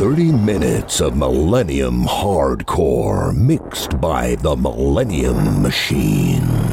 30 minutes of Millennium Hardcore mixed by the Millennium Machine.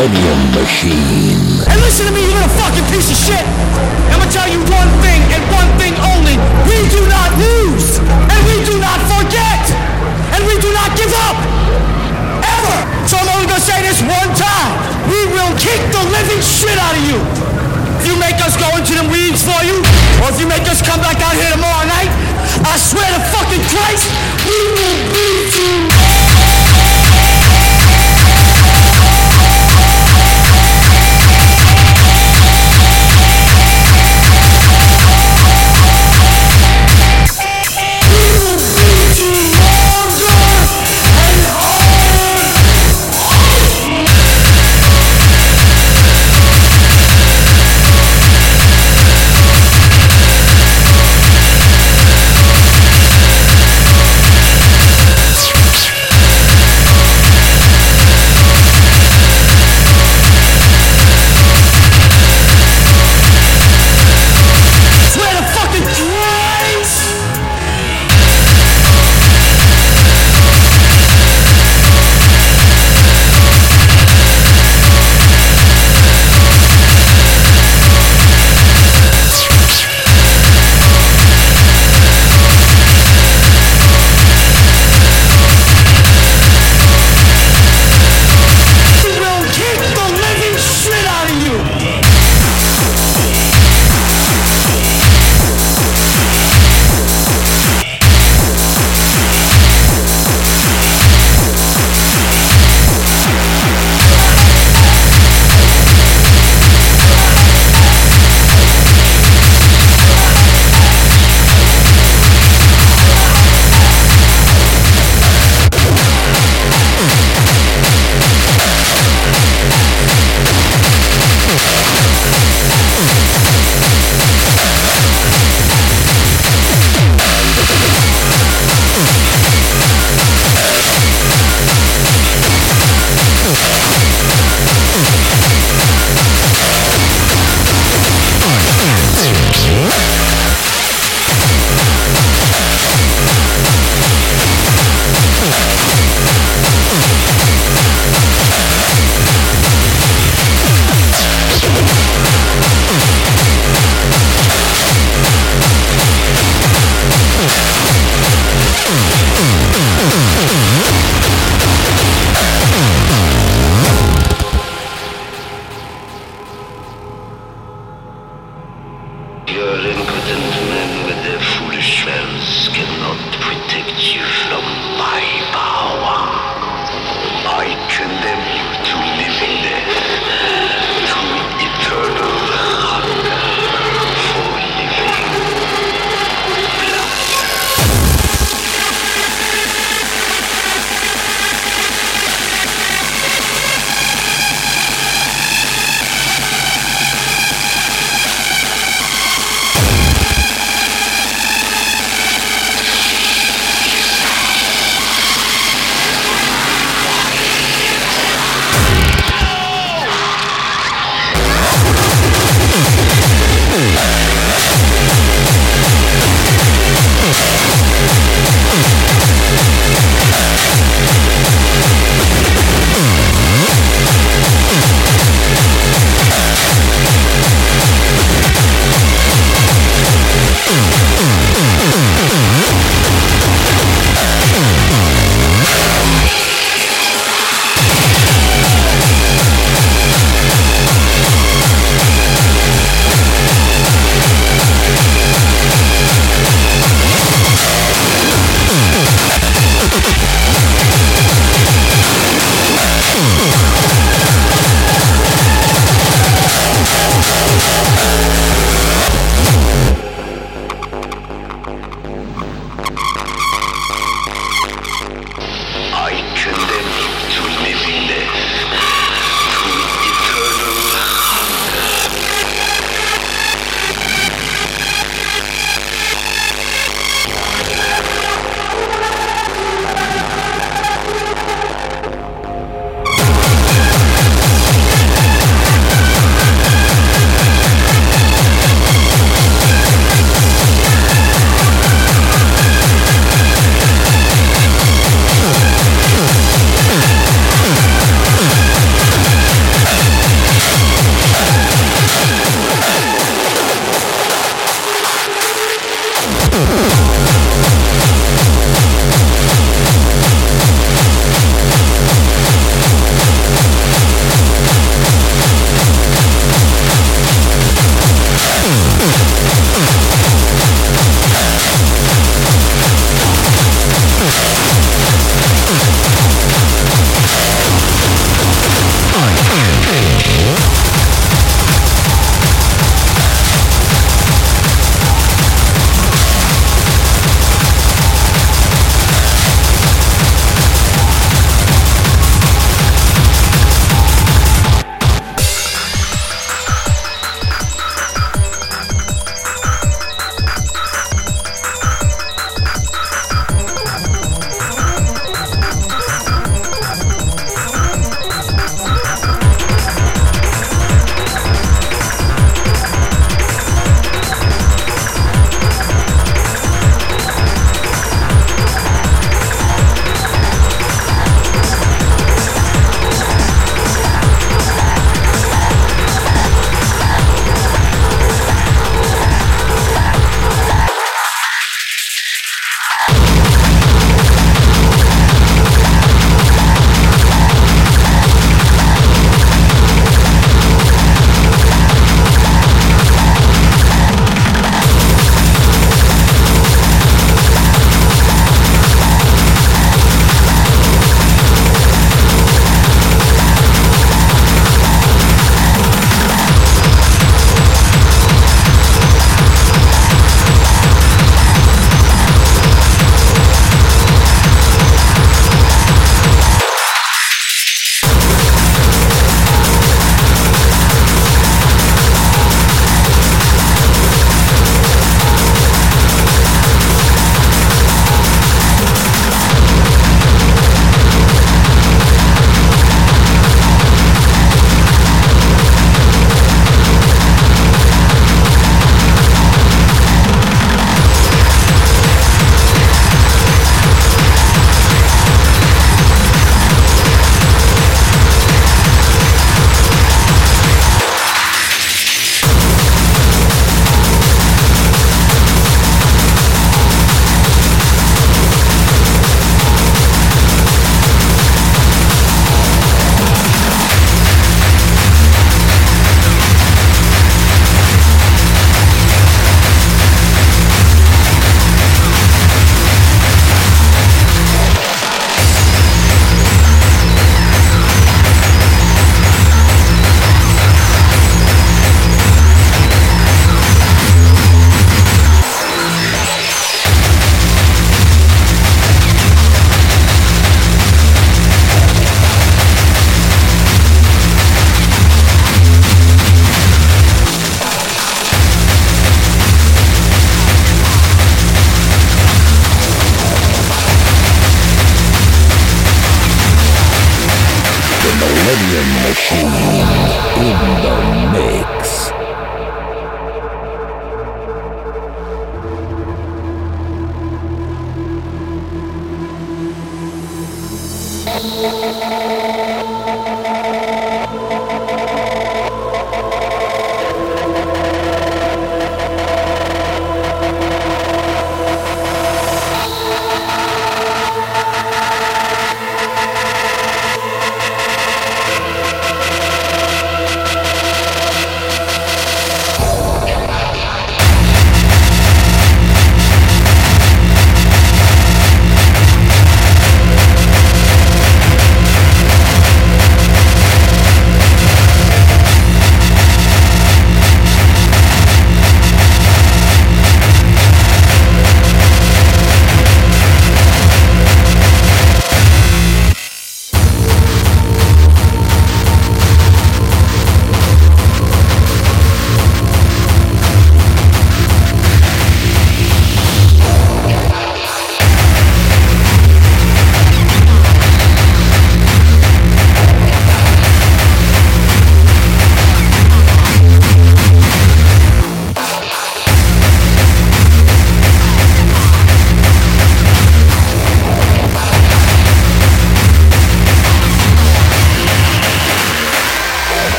Machine. And listen to me, you little fucking piece of shit. I'm gonna tell you one thing and one thing only. We do not lose, and we do not forget, and we do not give up. Ever. So I'm only gonna say this one time. We will kick the living shit out of you. If you make us go into the weeds for you, or if you make us come back out here tomorrow night, I swear to fucking Christ, we will beat you.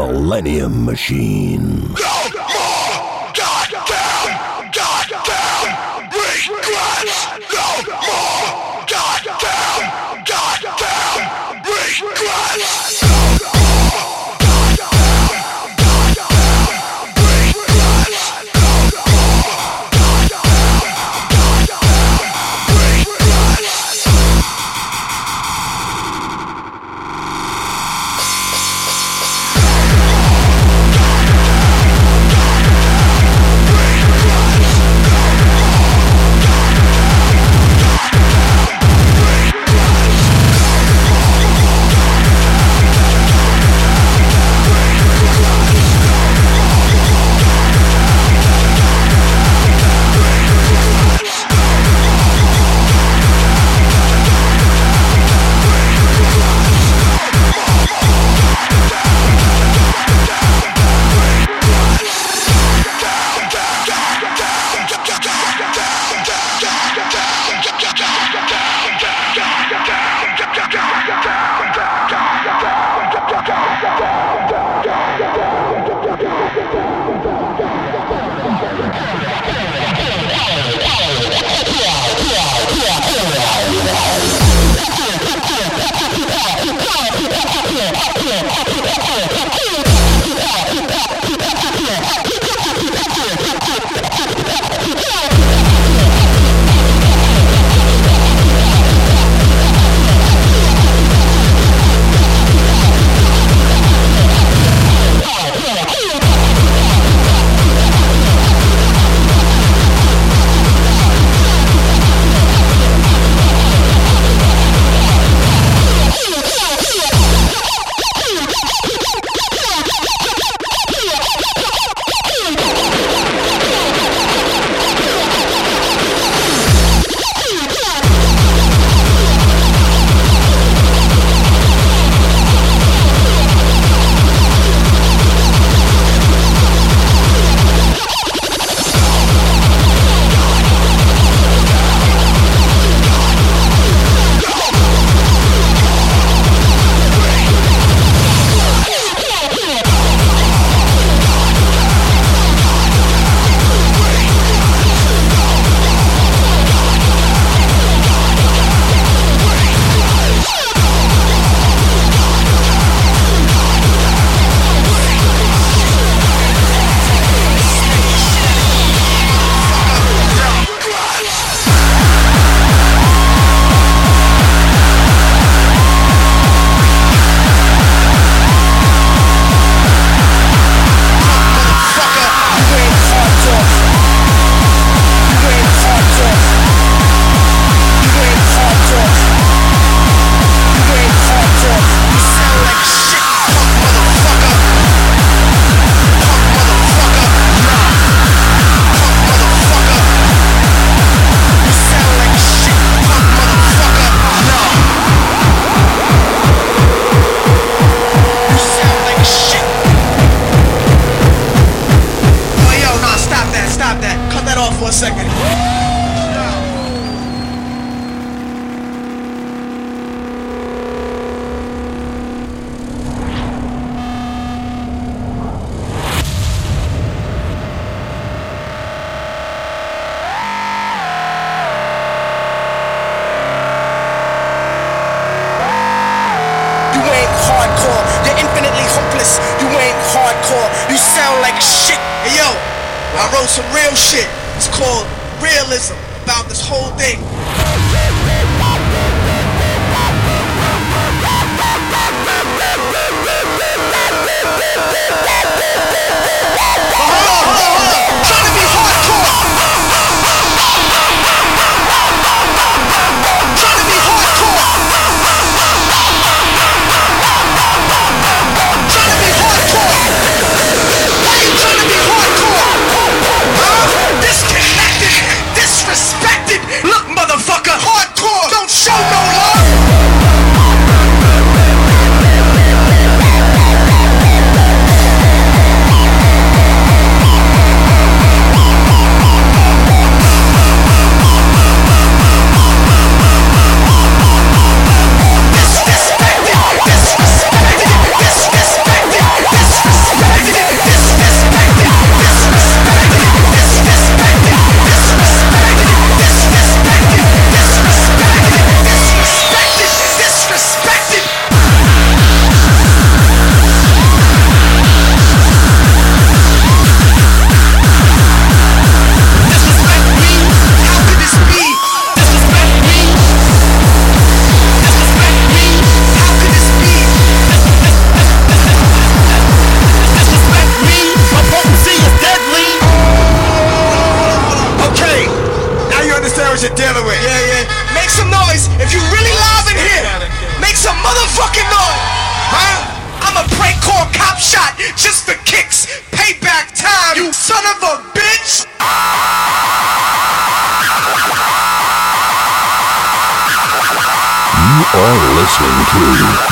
Millennium Machine.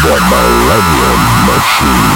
The Millennium Machine.